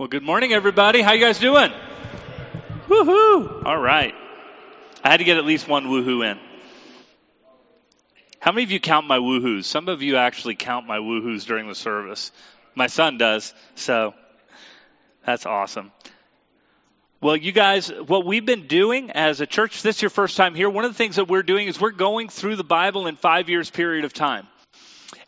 Well, good morning, everybody. How you guys doing? Woohoo! All right. I had to get at least one woohoo in. How many of you count my woohoos? Some of you actually count my woohoos during the service. My son does, so that's awesome. Well, you guys, what we've been doing as a church, this is your first time here. One of the things that we're doing is we're going through the Bible in five years period of time.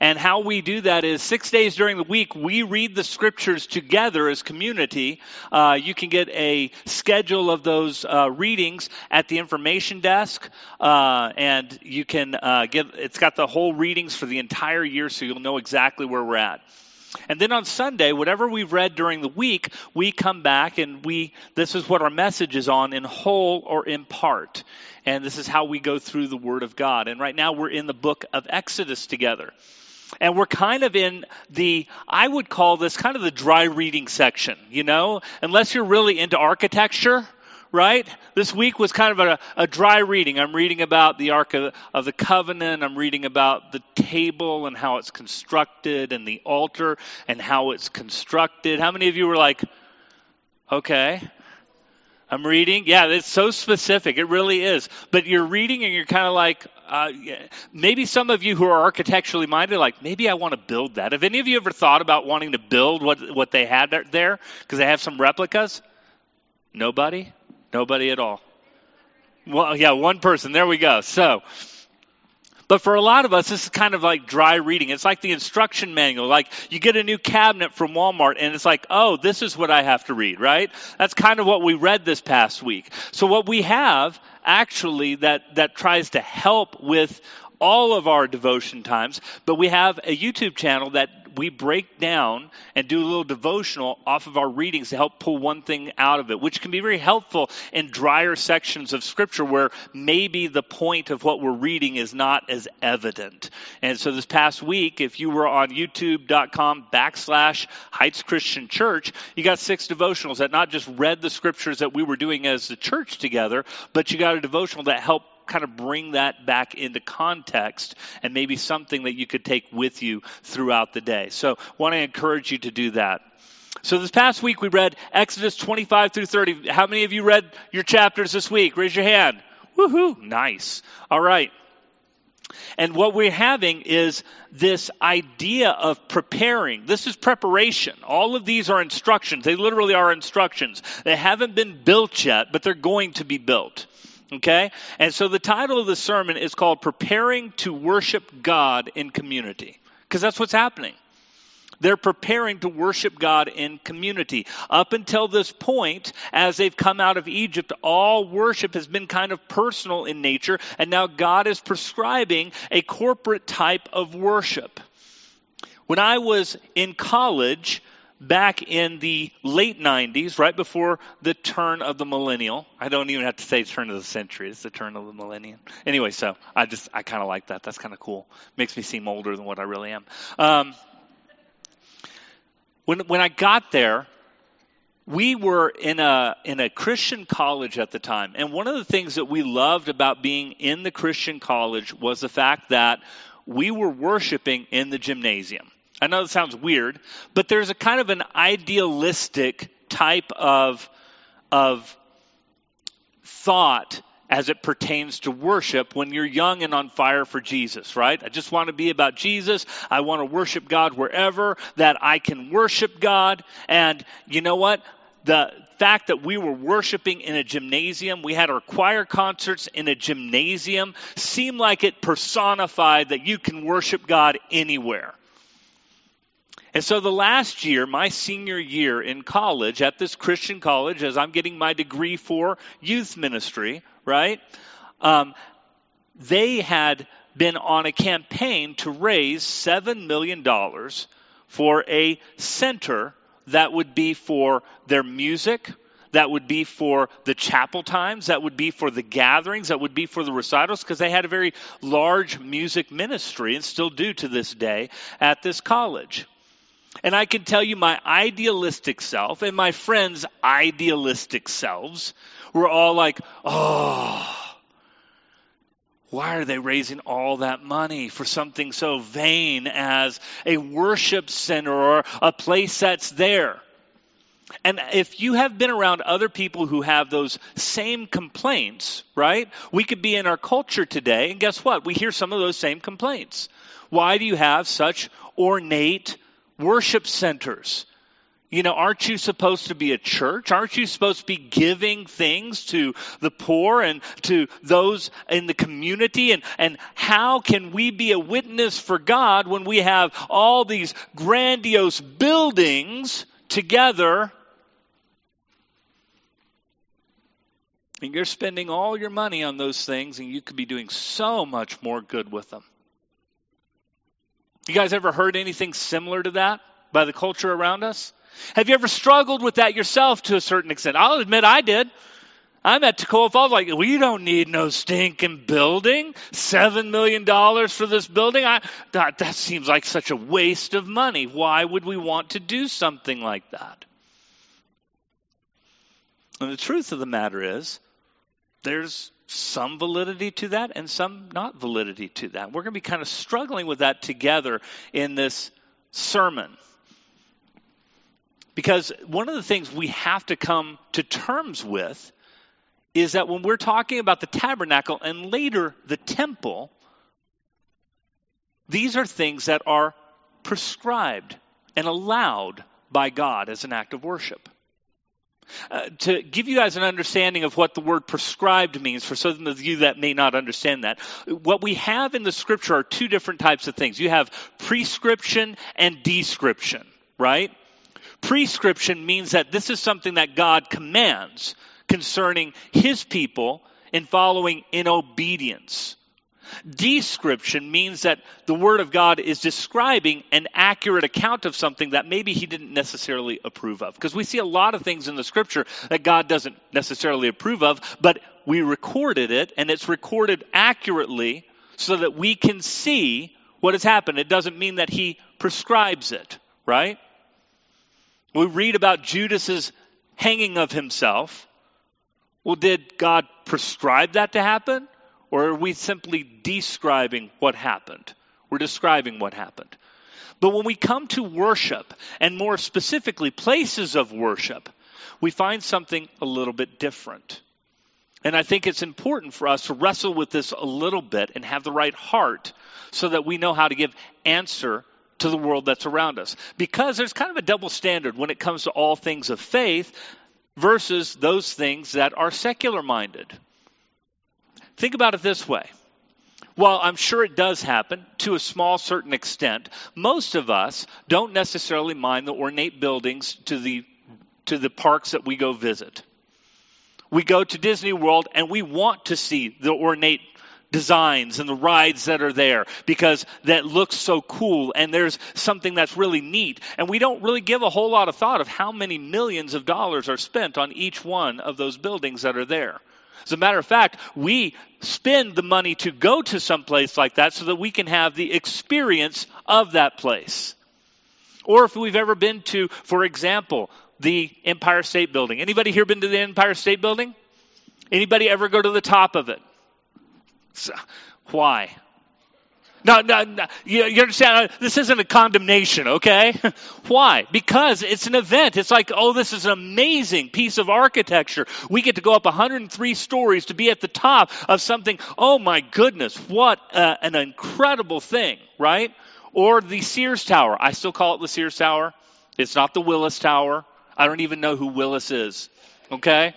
And how we do that is six days during the week, we read the scriptures together as community. Uh, you can get a schedule of those uh, readings at the information desk, uh, and you can uh, get. It's got the whole readings for the entire year, so you'll know exactly where we're at. And then on Sunday, whatever we've read during the week, we come back and we, this is what our message is on in whole or in part. And this is how we go through the Word of God. And right now we're in the book of Exodus together. And we're kind of in the, I would call this kind of the dry reading section, you know? Unless you're really into architecture, right? This week was kind of a, a dry reading. I'm reading about the Ark of, of, the Covenant. I'm reading about the table and how it's constructed and the altar and how it's constructed. How many of you were like, okay? I'm reading. Yeah, it's so specific. It really is. But you're reading and you're kind of like, uh, maybe some of you who are architecturally minded, like, maybe I want to build that. Have any of you ever thought about wanting to build what, what they had there? Because they have some replicas? Nobody? Nobody at all. Well, yeah, one person. There we go. So, but for a lot of us, this is kind of like dry reading. It's like the instruction manual. Like you get a new cabinet from Walmart and it's like, oh, this is what I have to read, right? That's kind of what we read this past week. So what we have actually that, that tries to help with all of our devotion times, but we have a YouTube channel that we break down and do a little devotional off of our readings to help pull one thing out of it, which can be very helpful in drier sections of Scripture where maybe the point of what we're reading is not as evident. And so this past week, if you were on youtube.com backslash Heights Christian Church, you got six devotionals that not just read the Scriptures that we were doing as the church together, but you got a devotional that helped kind of bring that back into context and maybe something that you could take with you throughout the day. So, want to encourage you to do that. So, this past week we read Exodus 25 through 30. How many of you read your chapters this week? Raise your hand. Woohoo! Nice. All right. And what we're having is this idea of preparing. This is preparation. All of these are instructions. They literally are instructions. They haven't been built yet, but they're going to be built. Okay? And so the title of the sermon is called Preparing to Worship God in Community. Because that's what's happening. They're preparing to worship God in community. Up until this point, as they've come out of Egypt, all worship has been kind of personal in nature, and now God is prescribing a corporate type of worship. When I was in college, back in the late 90s, right before the turn of the millennial. I don't even have to say turn of the century, it's the turn of the millennium. Anyway, so I just, I kind of like that. That's kind of cool. Makes me seem older than what I really am. Um, when, when I got there, we were in a in a Christian college at the time, and one of the things that we loved about being in the Christian college was the fact that we were worshiping in the gymnasium. I know it sounds weird, but there's a kind of an idealistic type of, of thought as it pertains to worship when you're young and on fire for Jesus, right? I just want to be about Jesus. I want to worship God wherever that I can worship God. And you know what? The fact that we were worshiping in a gymnasium, we had our choir concerts in a gymnasium, seemed like it personified that you can worship God anywhere. And so the last year, my senior year in college, at this Christian college, as I'm getting my degree for youth ministry, right? Um, they had been on a campaign to raise $7 million for a center that would be for their music, that would be for the chapel times, that would be for the gatherings, that would be for the recitals, because they had a very large music ministry and still do to this day at this college. And I can tell you my idealistic self and my friends' idealistic selves were all like, oh, why are they raising all that money for something so vain as a worship center or a place that's there? And if you have been around other people who have those same complaints, right? We could be in our culture today, and guess what? We hear some of those same complaints. Why do you have such ornate worship centers? You know, aren't you supposed to be a church? Aren't you supposed to be giving things to the poor and to those in the community? And, and how can we be a witness for God when we have all these grandiose buildings together And you're spending all your money on those things, and you could be doing so much more good with them. You guys ever heard anything similar to that by the culture around us? Have you ever struggled with that yourself to a certain extent? I'll admit I did. I'm at Toccoa Falls like, we don't need no stinking building. Seven million dollars for this building? I, that, that seems like such a waste of money. Why would we want to do something like that? And the truth of the matter is, there's some validity to that and some not validity to that. We're going to be kind of struggling with that together in this sermon. Because one of the things we have to come to terms with is that when we're talking about the tabernacle and later the temple, these are things that are prescribed and allowed by God as an act of worship. Uh, to give you guys an understanding of what the word prescribed means for some of you that may not understand that, what we have in the scripture are two different types of things. You have prescription and description, right? Prescription means that this is something that God commands concerning his people in following in obedience. Description means that the Word of God is describing an accurate account of something that maybe He didn't necessarily approve of. Because we see a lot of things in the Scripture that God doesn't necessarily approve of, but we recorded it, and it's recorded accurately so that we can see what has happened. It doesn't mean that He prescribes it, right? We read about Judas's hanging of himself. Well, did God prescribe that to happen? Or are we simply describing what happened? We're describing what happened. But when we come to worship, and more specifically places of worship, we find something a little bit different. And I think it's important for us to wrestle with this a little bit and have the right heart so that we know how to give answer to the world that's around us. Because there's kind of a double standard when it comes to all things of faith versus those things that are secular minded. Think about it this way. While I'm sure it does happen to a small certain extent, most of us don't necessarily mind the ornate buildings to the to the parks that we go visit. We go to Disney World and we want to see the ornate designs and the rides that are there because that looks so cool and there's something that's really neat. And we don't really give a whole lot of thought of how many millions of dollars are spent on each one of those buildings that are there. As a matter of fact, we spend the money to go to some place like that so that we can have the experience of that place. Or if we've ever been to, for example, the Empire State Building. Anybody here been to the Empire State Building? Anybody ever go to the top of it? Why? No, no, no. You, you understand? This isn't a condemnation, okay? Why? Because it's an event. It's like, oh, this is an amazing piece of architecture. We get to go up 103 stories to be at the top of something. Oh my goodness, what uh, an incredible thing, right? Or the Sears Tower. I still call it the Sears Tower. It's not the Willis Tower. I don't even know who Willis is, okay?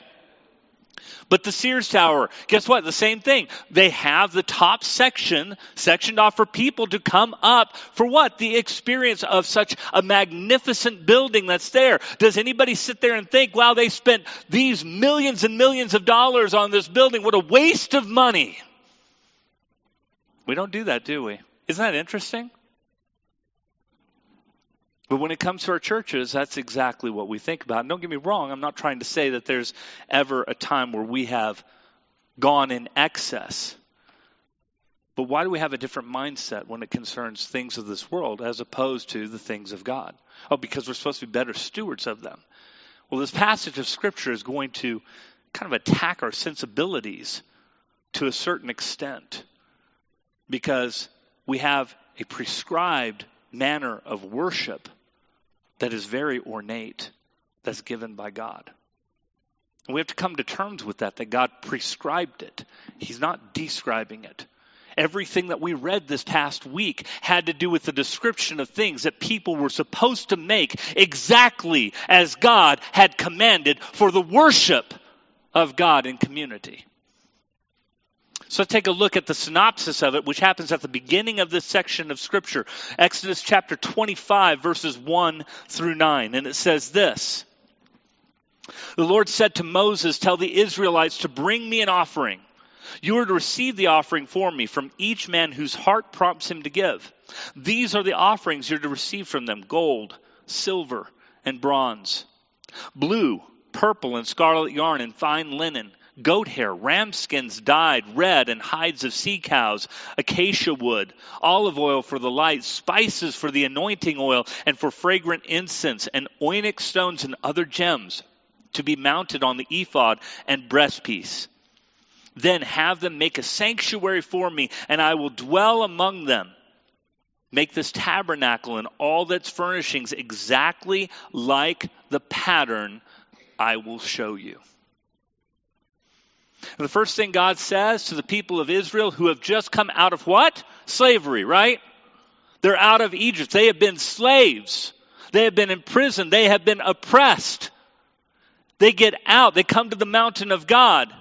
But the Sears Tower, guess what? The same thing. They have the top section sectioned off for people to come up for what? The experience of such a magnificent building that's there. Does anybody sit there and think, wow, they spent these millions and millions of dollars on this building? What a waste of money. We don't do that, do we? Isn't that interesting? But when it comes to our churches, that's exactly what we think about. And don't get me wrong, I'm not trying to say that there's ever a time where we have gone in excess. But why do we have a different mindset when it concerns things of this world as opposed to the things of God? Oh, because we're supposed to be better stewards of them. Well, this passage of Scripture is going to kind of attack our sensibilities to a certain extent because we have a prescribed manner of worship that is very ornate, that's given by God. And we have to come to terms with that, that God prescribed it. He's not describing it. Everything that we read this past week had to do with the description of things that people were supposed to make exactly as God had commanded for the worship of God in community. So let's take a look at the synopsis of it, which happens at the beginning of this section of Scripture. Exodus chapter 25, verses 1 through 9. And it says this The Lord said to Moses, Tell the Israelites to bring me an offering. You are to receive the offering for me from each man whose heart prompts him to give. These are the offerings you're to receive from them gold, silver, and bronze, blue, purple, and scarlet yarn, and fine linen, goat hair, ram skins dyed red, and hides of sea cows, acacia wood, olive oil for the light, spices for the anointing oil, and for fragrant incense, and onyx stones and other gems to be mounted on the ephod and breastpiece then have them make a sanctuary for me, and I will dwell among them. Make this tabernacle and all its furnishings exactly like the pattern I will show you. And the first thing God says to the people of Israel who have just come out of what? Slavery, right? They're out of Egypt. They have been slaves. They have been imprisoned. They have been oppressed. They get out. They come to the mountain of God.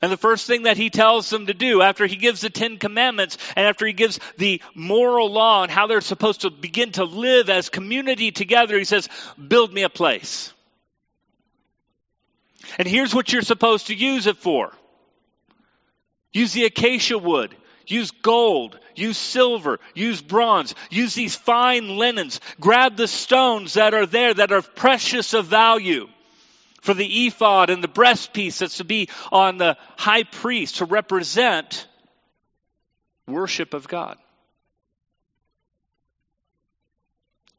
And the first thing that he tells them to do after he gives the Ten Commandments and after he gives the moral law and how they're supposed to begin to live as community together, he says, Build me a place. And here's what you're supposed to use it for. Use the acacia wood, use gold, use silver, use bronze, use these fine linens, grab the stones that are there that are precious of value for the ephod and the breastpiece that's to be on the high priest to represent worship of God.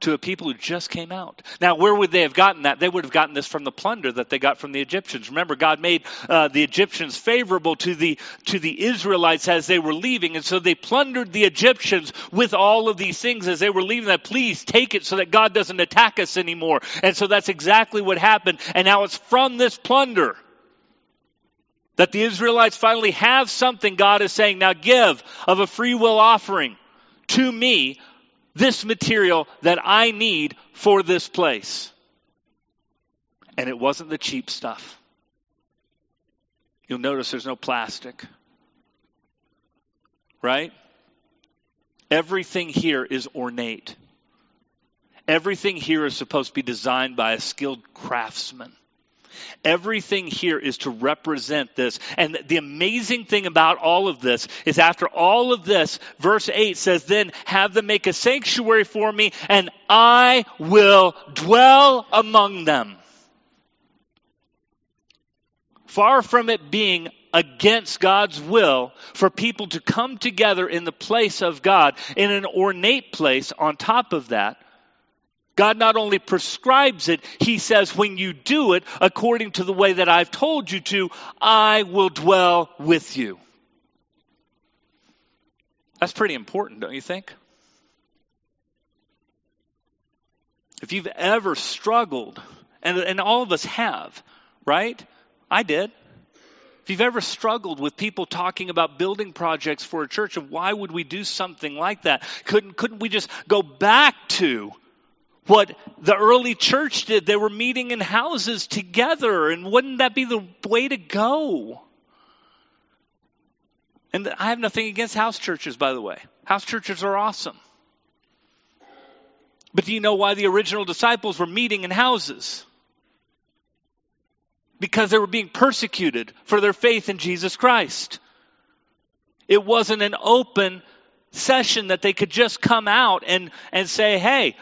To a people who just came out. Now, where would they have gotten that? They would have gotten this from the plunder that they got from the Egyptians. Remember, God made uh, the Egyptians favorable to the to the Israelites as they were leaving, and so they plundered the Egyptians with all of these things as they were leaving. That please take it so that God doesn't attack us anymore. And so that's exactly what happened. And now it's from this plunder that the Israelites finally have something. God is saying, "Now give of a free will offering." to me this material that I need for this place. And it wasn't the cheap stuff. You'll notice there's no plastic. Right? Everything here is ornate. Everything here is supposed to be designed by a skilled craftsman. Everything here is to represent this. And the amazing thing about all of this is after all of this, verse 8 says, Then have them make a sanctuary for me, and I will dwell among them. Far from it being against God's will for people to come together in the place of God, in an ornate place on top of that, God not only prescribes it, He says, when you do it according to the way that I've told you to, I will dwell with you. That's pretty important, don't you think? If you've ever struggled, and, and all of us have, right? I did. If you've ever struggled with people talking about building projects for a church and why would we do something like that? Couldn't, couldn't we just go back to what the early church did. They were meeting in houses together, and wouldn't that be the way to go? And I have nothing against house churches, by the way. House churches are awesome. But do you know why the original disciples were meeting in houses? Because they were being persecuted for their faith in Jesus Christ. It wasn't an open session that they could just come out and, and say, hey,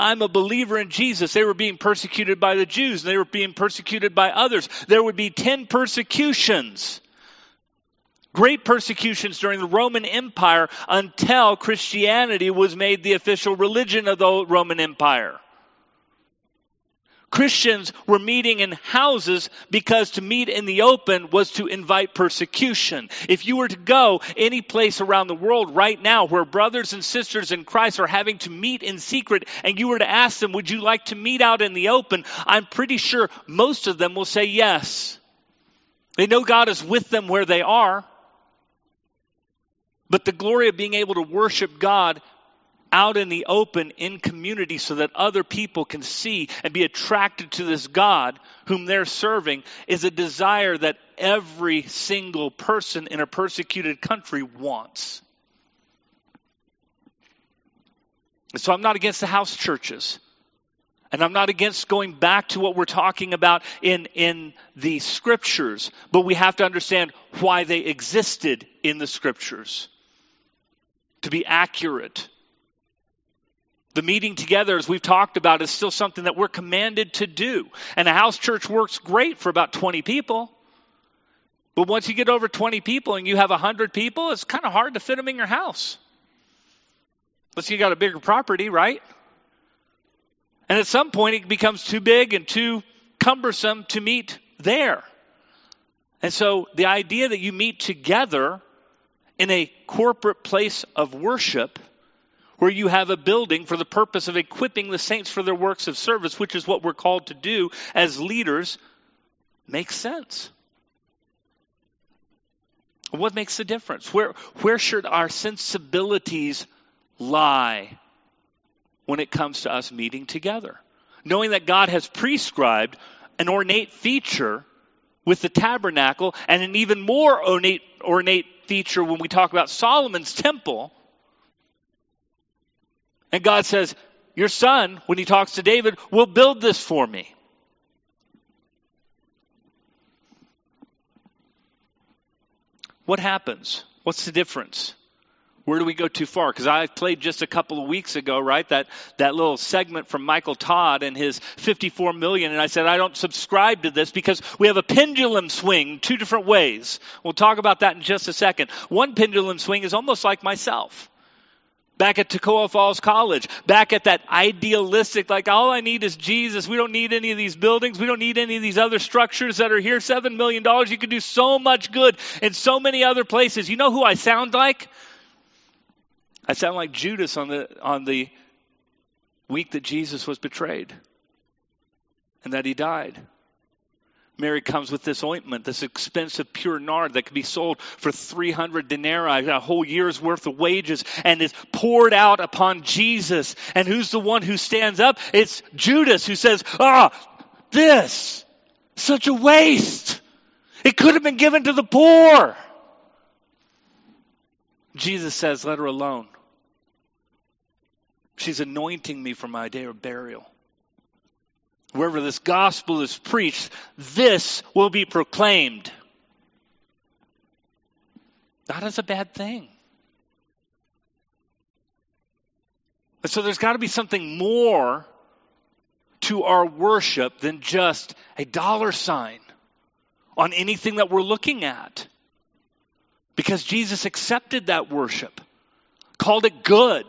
I'm a believer in Jesus. They were being persecuted by the Jews. They were being persecuted by others. There would be 10 persecutions. Great persecutions during the Roman Empire until Christianity was made the official religion of the Roman Empire. Christians were meeting in houses because to meet in the open was to invite persecution. If you were to go any place around the world right now where brothers and sisters in Christ are having to meet in secret and you were to ask them, would you like to meet out in the open? I'm pretty sure most of them will say yes. They know God is with them where they are. But the glory of being able to worship God out in the open in community so that other people can see and be attracted to this God whom they're serving is a desire that every single person in a persecuted country wants. So I'm not against the house churches. And I'm not against going back to what we're talking about in, in the scriptures, but we have to understand why they existed in the scriptures to be accurate. The meeting together, as we've talked about, is still something that we're commanded to do. And a house church works great for about 20 people. But once you get over 20 people and you have 100 people, it's kind of hard to fit them in your house. Unless you got a bigger property, right? And at some point, it becomes too big and too cumbersome to meet there. And so the idea that you meet together in a corporate place of worship where you have a building for the purpose of equipping the saints for their works of service, which is what we're called to do as leaders, makes sense. What makes the difference? Where, where should our sensibilities lie when it comes to us meeting together? Knowing that God has prescribed an ornate feature with the tabernacle and an even more ornate, ornate feature when we talk about Solomon's temple. And God says, Your son, when he talks to David, will build this for me. What happens? What's the difference? Where do we go too far? Because I played just a couple of weeks ago, right? That that little segment from Michael Todd and his 54 million, and I said I don't subscribe to this because we have a pendulum swing two different ways. We'll talk about that in just a second. One pendulum swing is almost like myself. Back at Toccoa Falls College, back at that idealistic, like all I need is Jesus. We don't need any of these buildings. We don't need any of these other structures that are here. Seven million dollars. You could do so much good in so many other places. You know who I sound like? I sound like Judas on the, on the week that Jesus was betrayed and that he died. Mary comes with this ointment, this expensive pure nard that could be sold for 300 denarii, a whole year's worth of wages, and is poured out upon Jesus. And who's the one who stands up? It's Judas who says, Ah, oh, this, such a waste. It could have been given to the poor. Jesus says, Let her alone. She's anointing me for my day of burial. Wherever this gospel is preached, this will be proclaimed. That is a bad thing. And so there's got to be something more to our worship than just a dollar sign on anything that we're looking at. Because Jesus accepted that worship, called it good.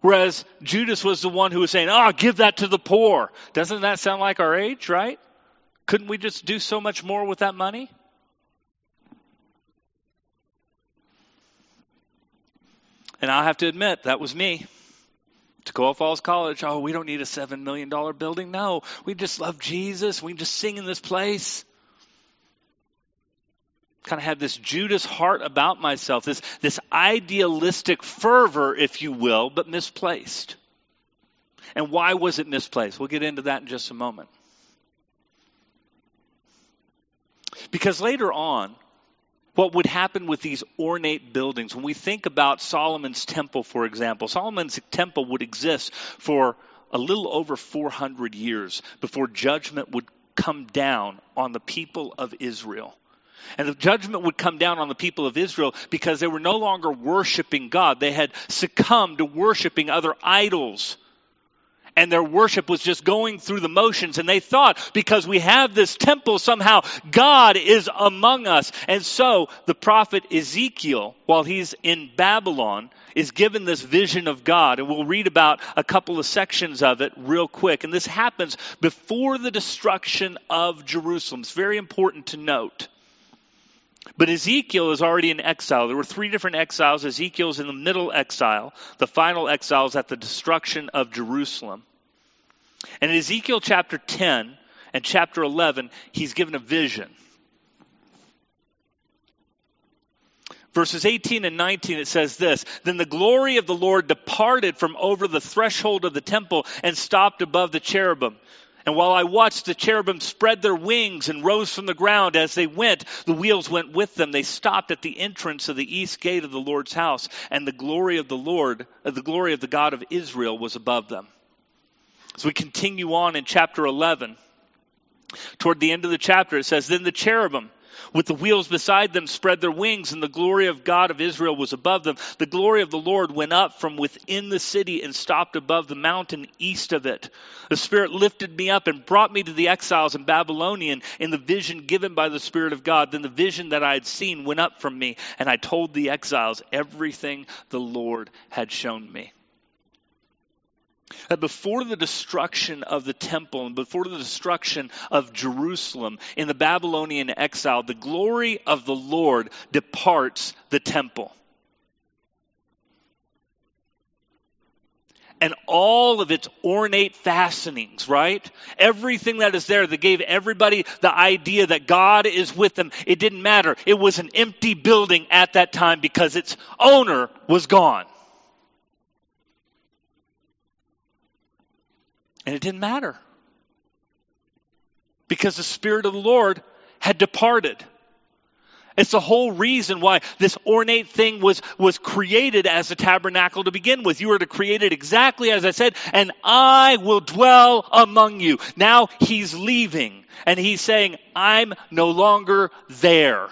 Whereas Judas was the one who was saying, Oh, give that to the poor. Doesn't that sound like our age, right? Couldn't we just do so much more with that money? And I have to admit, that was me. Toccoa Falls College, oh, we don't need a $7 million building. No, we just love Jesus. We just sing in this place kind of have this Judas heart about myself, this, this idealistic fervor, if you will, but misplaced. And why was it misplaced? We'll get into that in just a moment. Because later on, what would happen with these ornate buildings, when we think about Solomon's temple, for example, Solomon's temple would exist for a little over 400 years before judgment would come down on the people of Israel. And the judgment would come down on the people of Israel because they were no longer worshiping God. They had succumbed to worshiping other idols. and their worship was just going through the motions. And they thought, because we have this temple, somehow God is among us. And so the prophet Ezekiel, while he's in Babylon, is given this vision of God. And we'll read about a couple of sections of it real quick. And this happens before the destruction of Jerusalem. It's very important to note. But Ezekiel is already in exile. There were three different exiles. Ezekiel's in the middle exile. The final exile is at the destruction of Jerusalem. And in Ezekiel chapter 10 and chapter 11, he's given a vision. Verses 18 and 19, it says this Then the glory of the Lord departed from over the threshold of the temple and stopped above the cherubim. And while I watched, the cherubim spread their wings and rose from the ground. As they went, the wheels went with them. They stopped at the entrance of the east gate of the Lord's house, and the glory of the Lord, uh, the glory of the God of Israel was above them. As we continue on in chapter 11, toward the end of the chapter, it says, Then the cherubim with the wheels beside them spread their wings, and the glory of God of Israel was above them. The glory of the Lord went up from within the city and stopped above the mountain east of it. The Spirit lifted me up and brought me to the exiles in Babylonian in the vision given by the Spirit of God. Then the vision that I had seen went up from me, and I told the exiles everything the Lord had shown me that before the destruction of the temple and before the destruction of Jerusalem in the Babylonian exile, the glory of the Lord departs the temple. and all of its ornate fastenings, right? Everything that is there that gave everybody the idea that God is with them, it didn't matter. It was an empty building at that time because its owner was gone. And it didn't matter. Because the Spirit of the Lord had departed. It's the whole reason why this ornate thing was, was created as a tabernacle to begin with. You were to create it exactly as I said, and I will dwell among you. Now he's leaving, and he's saying, I'm no longer there.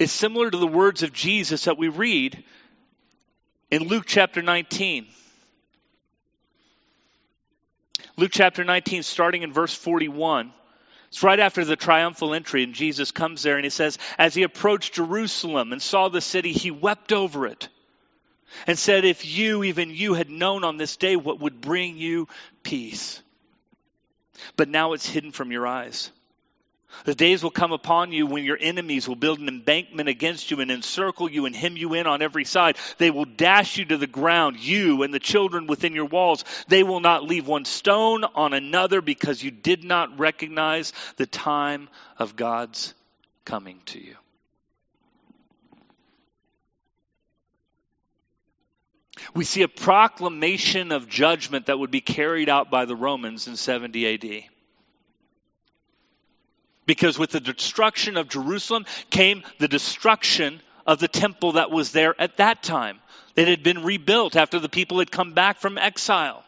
It's similar to the words of Jesus that we read in Luke chapter 19. Luke chapter 19, starting in verse 41. It's right after the triumphal entry, and Jesus comes there and he says, As he approached Jerusalem and saw the city, he wept over it and said, If you, even you, had known on this day what would bring you peace. But now it's hidden from your eyes. The days will come upon you when your enemies will build an embankment against you and encircle you and hem you in on every side. They will dash you to the ground, you and the children within your walls. They will not leave one stone on another because you did not recognize the time of God's coming to you. We see a proclamation of judgment that would be carried out by the Romans in 70 AD. Because with the destruction of Jerusalem came the destruction of the temple that was there at that time. It had been rebuilt after the people had come back from exile.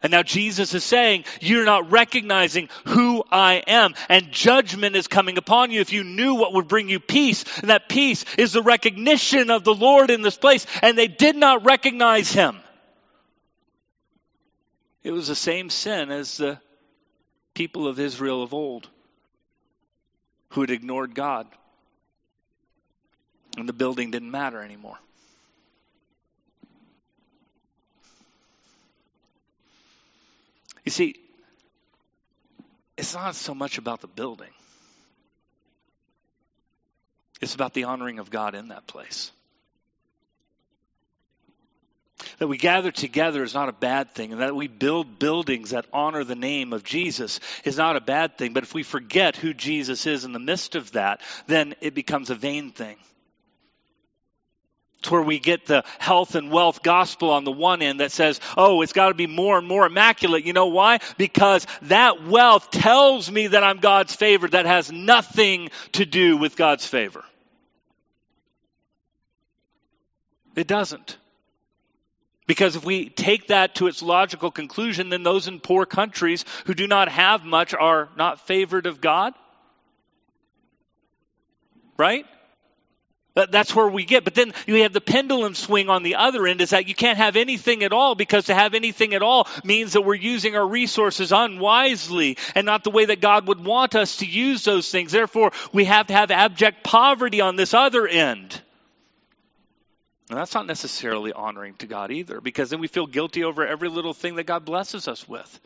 And now Jesus is saying, You're not recognizing who I am. And judgment is coming upon you if you knew what would bring you peace. And that peace is the recognition of the Lord in this place. And they did not recognize him. It was the same sin as the people of Israel of old who had ignored God. And the building didn't matter anymore. You see, it's not so much about the building, it's about the honoring of God in that place. That we gather together is not a bad thing, and that we build buildings that honor the name of Jesus is not a bad thing. But if we forget who Jesus is in the midst of that, then it becomes a vain thing. It's where we get the health and wealth gospel on the one end that says, oh, it's got to be more and more immaculate. You know why? Because that wealth tells me that I'm God's favorite. That has nothing to do with God's favor. It doesn't. Because if we take that to its logical conclusion, then those in poor countries who do not have much are not favored of God. Right? That's where we get. But then you have the pendulum swing on the other end is that you can't have anything at all because to have anything at all means that we're using our resources unwisely and not the way that God would want us to use those things. Therefore, we have to have abject poverty on this other end. And that's not necessarily honoring to God either because then we feel guilty over every little thing that God blesses us with.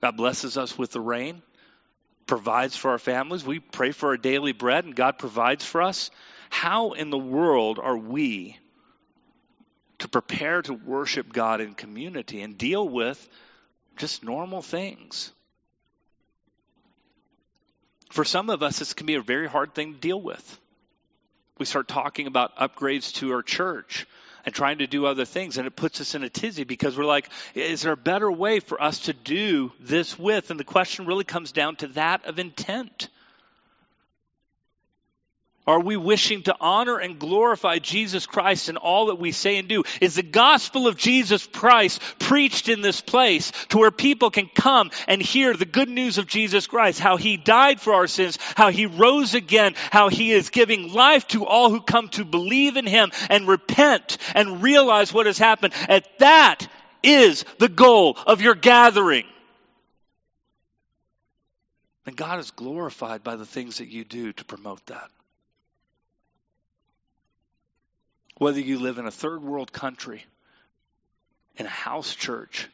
God blesses us with the rain provides for our families. We pray for our daily bread, and God provides for us. How in the world are we to prepare to worship God in community and deal with just normal things? For some of us, this can be a very hard thing to deal with. We start talking about upgrades to our church and trying to do other things. And it puts us in a tizzy because we're like, is there a better way for us to do this with? And the question really comes down to that of intent. Are we wishing to honor and glorify Jesus Christ in all that we say and do? Is the gospel of Jesus Christ preached in this place to where people can come and hear the good news of Jesus Christ, how he died for our sins, how he rose again, how he is giving life to all who come to believe in him and repent and realize what has happened? And that is the goal of your gathering. And God is glorified by the things that you do to promote that. Whether you live in a third world country, in a house church,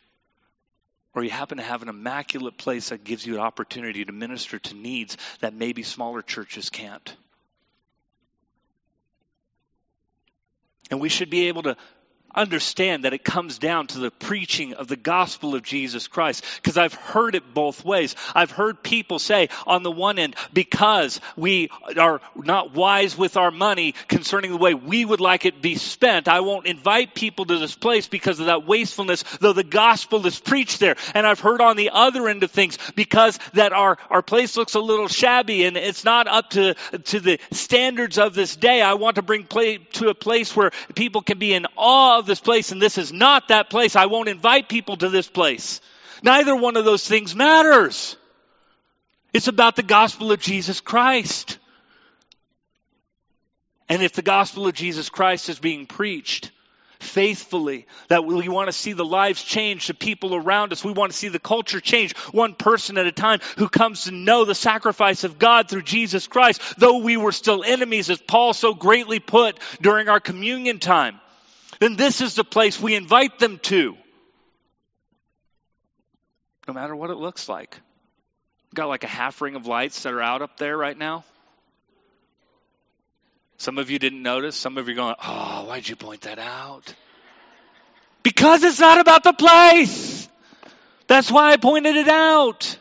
or you happen to have an immaculate place that gives you an opportunity to minister to needs that maybe smaller churches can't. And we should be able to understand that it comes down to the preaching of the gospel of Jesus Christ. Because I've heard it both ways. I've heard people say, on the one end, because we are not wise with our money concerning the way we would like it be spent, I won't invite people to this place because of that wastefulness, though the gospel is preached there. And I've heard on the other end of things, because that our, our place looks a little shabby and it's not up to, to the standards of this day, I want to bring play, to a place where people can be in awe love this place and this is not that place. I won't invite people to this place. Neither one of those things matters. It's about the gospel of Jesus Christ. And if the gospel of Jesus Christ is being preached faithfully, that we want to see the lives change, the people around us, we want to see the culture change one person at a time who comes to know the sacrifice of God through Jesus Christ, though we were still enemies, as Paul so greatly put during our communion time then this is the place we invite them to. No matter what it looks like. Got like a half ring of lights that are out up there right now. Some of you didn't notice. Some of you are going, oh, why'd you point that out? Because it's not about the place. That's why I pointed it out.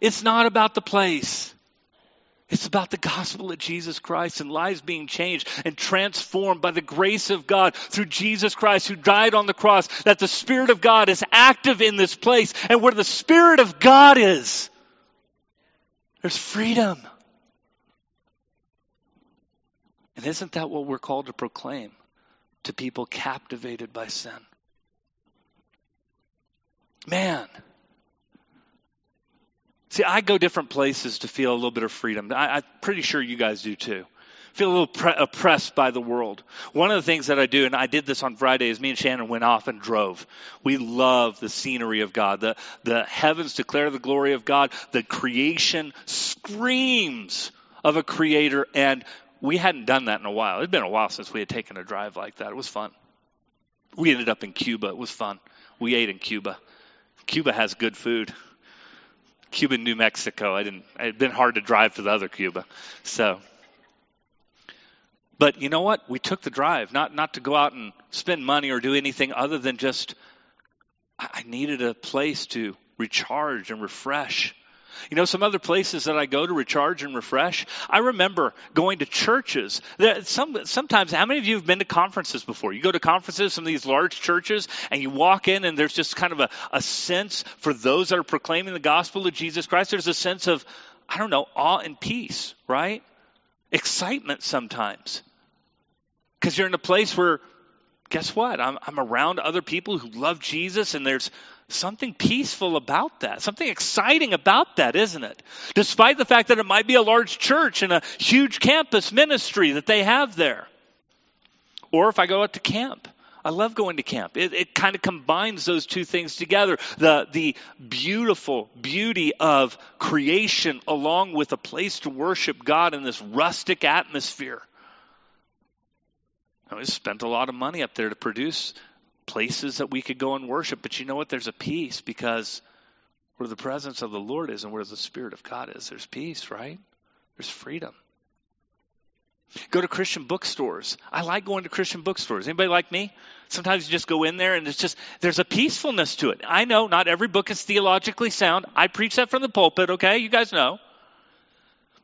It's not about the place. It's about the gospel of Jesus Christ and lives being changed and transformed by the grace of God through Jesus Christ who died on the cross. That the Spirit of God is active in this place. And where the Spirit of God is, there's freedom. And isn't that what we're called to proclaim to people captivated by sin? Man, See, I go different places to feel a little bit of freedom. I, am pretty sure you guys do too. Feel a little pre- oppressed by the world. One of the things that I do, and I did this on Friday, is me and Shannon went off and drove. We love the scenery of God. The, the heavens declare the glory of God. The creation screams of a creator, and we hadn't done that in a while. It'd been a while since we had taken a drive like that. It was fun. We ended up in Cuba. It was fun. We ate in Cuba. Cuba has good food. Cuba, New Mexico. I didn't. It had been hard to drive to the other Cuba, so. But you know what? We took the drive, not not to go out and spend money or do anything other than just. I needed a place to recharge and refresh. You know, some other places that I go to recharge and refresh. I remember going to churches. That Some, sometimes, how many of you have been to conferences before? You go to conferences, some of these large churches, and you walk in, and there's just kind of a, a sense for those that are proclaiming the gospel of Jesus Christ. There's a sense of, I don't know, awe and peace, right? Excitement sometimes. Because you're in a place where, guess what? I'm, I'm around other people who love Jesus, and there's something peaceful about that, something exciting about that, isn't it? Despite the fact that it might be a large church and a huge campus ministry that they have there. Or if I go out to camp, I love going to camp. It, it kind of combines those two things together. The, the beautiful beauty of creation along with a place to worship God in this rustic atmosphere. we spent a lot of money up there to produce places that we could go and worship. But you know what? There's a peace because where the presence of the Lord is and where the Spirit of God is, there's peace, right? There's freedom. Go to Christian bookstores. I like going to Christian bookstores. Anybody like me? Sometimes you just go in there and it's just, there's a peacefulness to it. I know not every book is theologically sound. I preach that from the pulpit, okay? You guys know.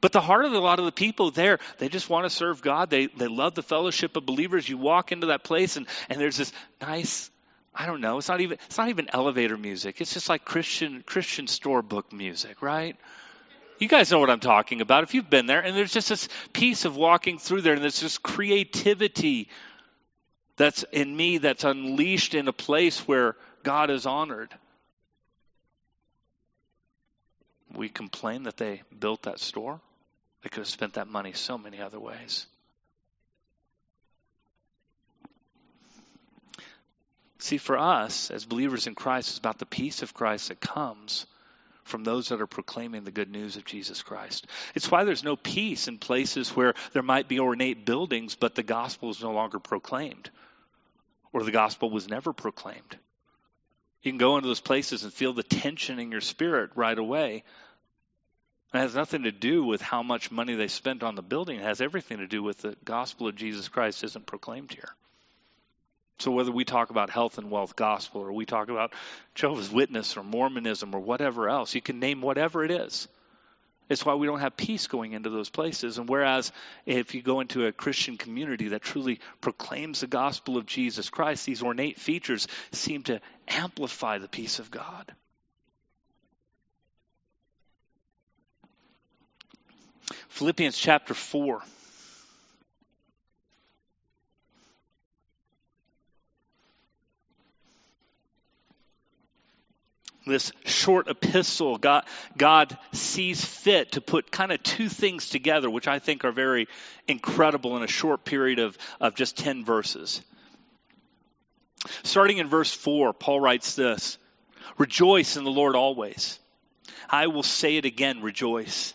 But the heart of a lot of the people there, they just want to serve God. They, they love the fellowship of believers. You walk into that place and, and there's this nice, I don't know, it's not even, it's not even elevator music. It's just like Christian, Christian store book music, right? You guys know what I'm talking about if you've been there. And there's just this peace of walking through there and there's this creativity that's in me that's unleashed in a place where God is honored. We complain that they built that store. They could have spent that money so many other ways. See, for us as believers in Christ, it's about the peace of Christ that comes from those that are proclaiming the good news of Jesus Christ. It's why there's no peace in places where there might be ornate buildings, but the gospel is no longer proclaimed, or the gospel was never proclaimed. You can go into those places and feel the tension in your spirit right away it has nothing to do with how much money they spent on the building. It has everything to do with the gospel of Jesus Christ isn't proclaimed here. So whether we talk about health and wealth gospel or we talk about Jehovah's Witness or Mormonism or whatever else, you can name whatever it is. It's why we don't have peace going into those places. And whereas if you go into a Christian community that truly proclaims the gospel of Jesus Christ, these ornate features seem to amplify the peace of God. Philippians chapter 4. This short epistle, God, God sees fit to put kind of two things together, which I think are very incredible in a short period of, of just 10 verses. Starting in verse 4, Paul writes this Rejoice in the Lord always. I will say it again, rejoice.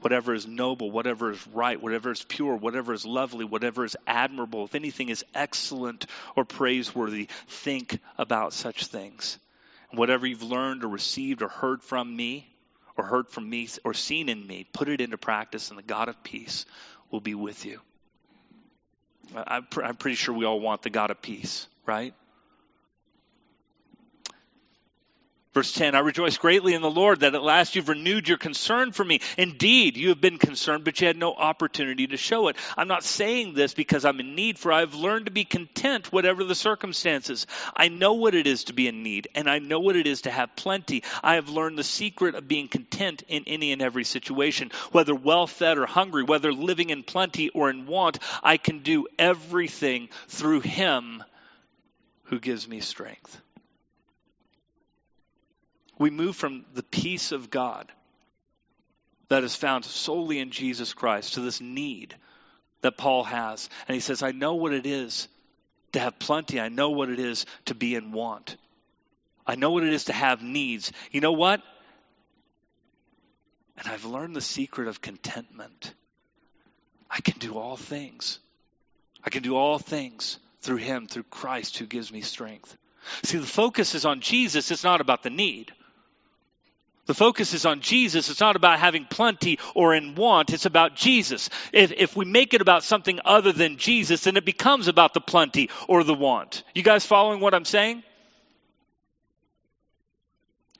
whatever is noble, whatever is right, whatever is pure, whatever is lovely, whatever is admirable, if anything is excellent or praiseworthy, think about such things. Whatever you've learned or received or heard from me, or heard from me, or seen in me, put it into practice, and the God of peace will be with you. I'm pretty sure we all want the God of peace, right? Verse 10 I rejoice greatly in the Lord that at last you've renewed your concern for me. Indeed, you have been concerned, but you had no opportunity to show it. I'm not saying this because I'm in need, for I've learned to be content, whatever the circumstances. I know what it is to be in need, and I know what it is to have plenty. I have learned the secret of being content in any and every situation, whether well fed or hungry, whether living in plenty or in want. I can do everything through Him who gives me strength we move from the peace of God that is found solely in Jesus Christ to this need that Paul has. And he says, I know what it is to have plenty, I know what it is to be in want. I know what it is to have needs. You know what? And I've learned the secret of contentment. I can do all things. I can do all things through Him, through Christ who gives me strength. See, the focus is on Jesus, it's not about the need. The focus is on Jesus. It's not about having plenty or in want. It's about Jesus. If, if we make it about something other than Jesus, then it becomes about the plenty or the want. You guys following what I'm saying?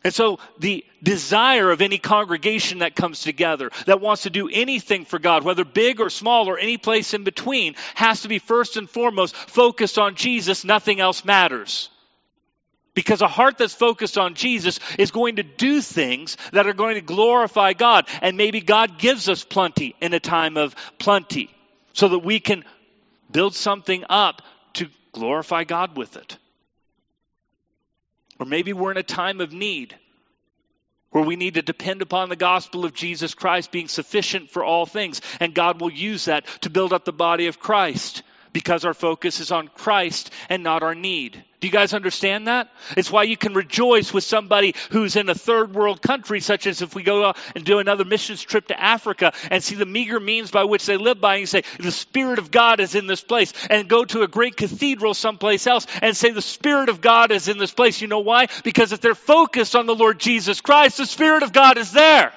And so the desire of any congregation that comes together, that wants to do anything for God, whether big or small or any place in between, has to be first and foremost focused on Jesus. Nothing else matters. Because a heart that's focused on Jesus is going to do things that are going to glorify God. And maybe God gives us plenty in a time of plenty so that we can build something up to glorify God with it. Or maybe we're in a time of need where we need to depend upon the gospel of Jesus Christ being sufficient for all things. And God will use that to build up the body of Christ because our focus is on Christ and not our need. Do you guys understand that? It's why you can rejoice with somebody who's in a third world country, such as if we go and do another missions trip to Africa and see the meager means by which they live by, and say, The Spirit of God is in this place, and go to a great cathedral someplace else and say, The Spirit of God is in this place. You know why? Because if they're focused on the Lord Jesus Christ, the Spirit of God is there.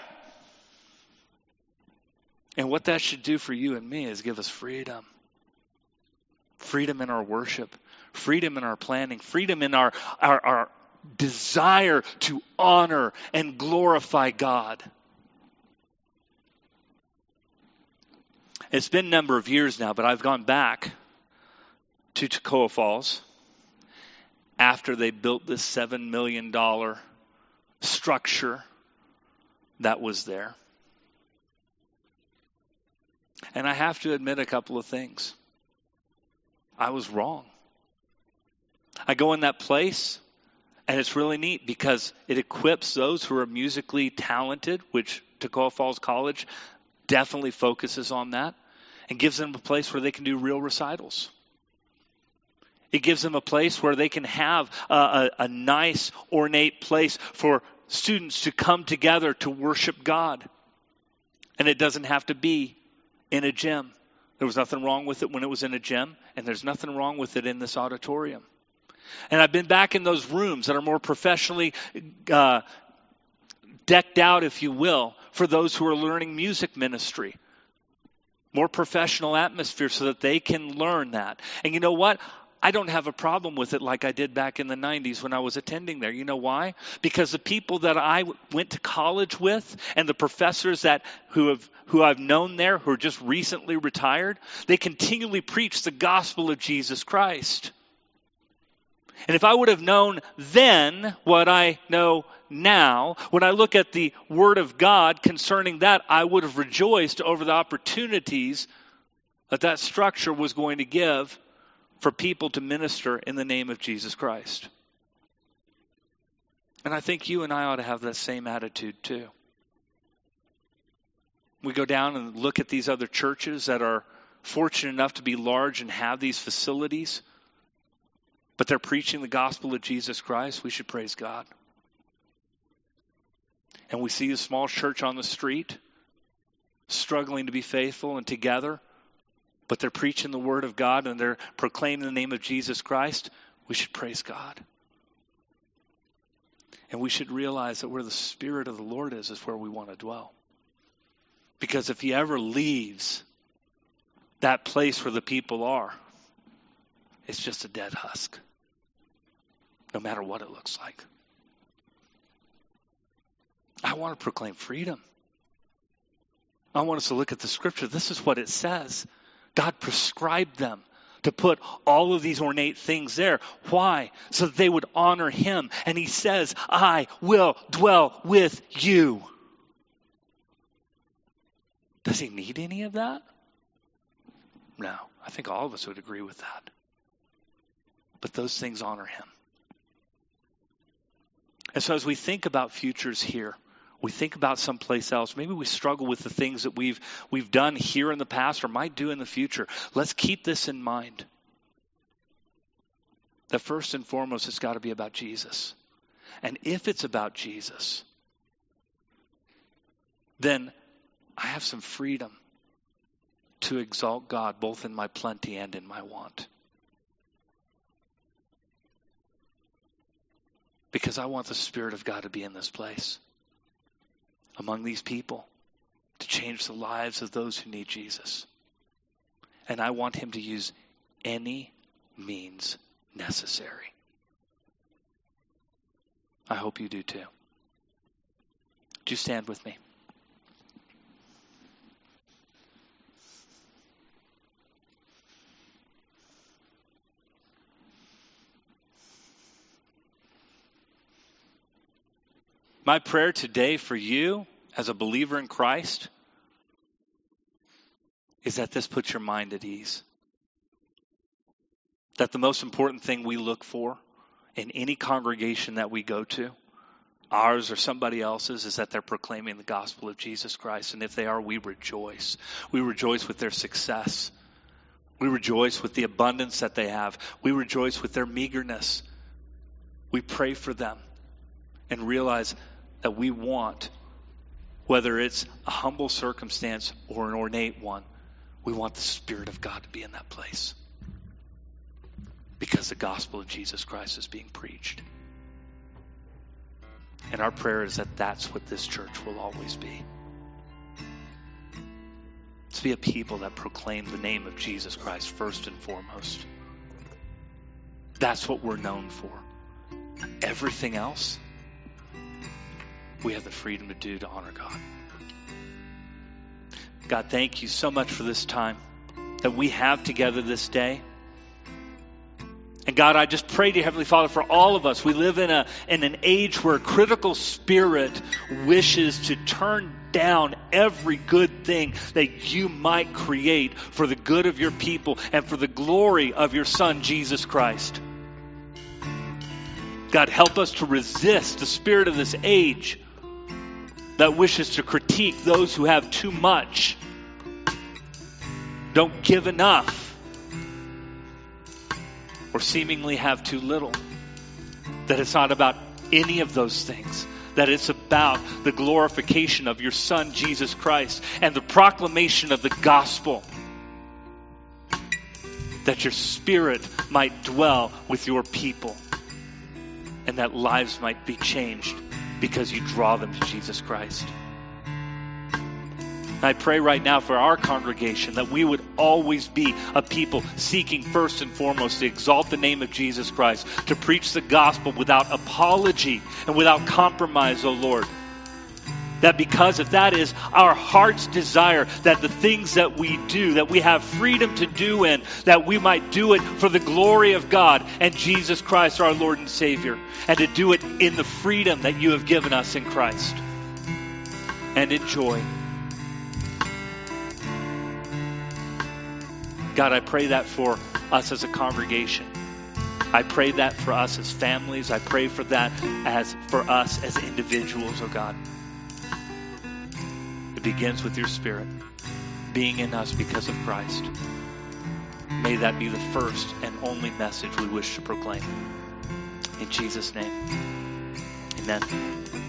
And what that should do for you and me is give us freedom freedom in our worship, freedom in our planning, freedom in our, our, our desire to honor and glorify God. It's been a number of years now, but I've gone back to Toccoa Falls after they built this $7 million structure that was there. And I have to admit a couple of things. I was wrong. I go in that place, and it's really neat because it equips those who are musically talented, which Toccoa Falls College definitely focuses on that, and gives them a place where they can do real recitals. It gives them a place where they can have a, a, a nice, ornate place for students to come together to worship God. And it doesn't have to be in a gym. There was nothing wrong with it when it was in a gym, and there's nothing wrong with it in this auditorium. And I've been back in those rooms that are more professionally uh, decked out, if you will, for those who are learning music ministry. More professional atmosphere so that they can learn that. And you know what? I don't have a problem with it like I did back in the 90s when I was attending there. You know why? Because the people that I went to college with and the professors that who have who I've known there who are just recently retired, they continually preach the gospel of Jesus Christ. And if I would have known then what I know now, when I look at the Word of God concerning that, I would have rejoiced over the opportunities that that structure was going to give for people to minister in the name of Jesus Christ. And I think you and I ought to have that same attitude too. We go down and look at these other churches that are fortunate enough to be large and have these facilities, but they're preaching the gospel of Jesus Christ. We should praise God. And we see a small church on the street struggling to be faithful and together but they're preaching the word of God and they're proclaiming the name of Jesus Christ, we should praise God. And we should realize that where the Spirit of the Lord is, is where we want to dwell. Because if He ever leaves that place where the people are, it's just a dead husk, no matter what it looks like. I want to proclaim freedom. I want us to look at the scripture. This is what it says. God prescribed them to put all of these ornate things there. Why? So that they would honor Him. And He says, I will dwell with you. Does He need any of that? No. I think all of us would agree with that. But those things honor Him. And so as we think about futures here, we think about someplace else. Maybe we struggle with the things that we've we've done here in the past or might do in the future. Let's keep this in mind. That first and foremost it's got to be about Jesus. And if it's about Jesus, then I have some freedom to exalt God both in my plenty and in my want. Because I want the Spirit of God to be in this place among these people to change the lives of those who need Jesus. And I want him to use any means necessary. I hope you do too. Do you stand with me? My prayer today for you as a believer in Christ is that this puts your mind at ease. That the most important thing we look for in any congregation that we go to, ours or somebody else's, is that they're proclaiming the gospel of Jesus Christ. And if they are, we rejoice. We rejoice with their success. We rejoice with the abundance that they have. We rejoice with their meagerness. We pray for them and realize that we want, whether it's a humble circumstance or an ornate one, we want the Spirit of God to be in that place because the gospel of Jesus Christ is being preached. And our prayer is that that's what this church will always be. To be a people that proclaim the name of Jesus Christ first and foremost. That's what we're known for. Everything else we have the freedom to do to honor God. God, thank you so much for this time that we have together this day. And God, I just pray to Heavenly Father for all of us. We live in a in an age where critical spirit wishes to turn down every good thing that you might create for the good of your people and for the glory of your Son, Jesus Christ. God, help us to resist the spirit of this age that wishes to critique those who have too much, don't give enough, or seemingly have too little. That it's not about any of those things. That it's about the glorification of your Son, Jesus Christ, and the proclamation of the gospel. That your Spirit might dwell with your people, and that lives might be changed because you draw them to Jesus Christ. I pray right now for our congregation that we would always be a people seeking first and foremost to exalt the name of Jesus Christ, to preach the gospel without apology and without compromise, O oh Lord. That because if that is our heart's desire, that the things that we do, that we have freedom to do in, that we might do it for the glory of God and Jesus Christ, our Lord and Savior, and to do it in the freedom that you have given us in Christ and in joy. God, I pray that for us as a congregation. I pray that for us as families. I pray for that as for us as individuals, oh God begins with your Spirit being in us because of Christ. May that be the first and only message we wish to proclaim. In Jesus' name, amen.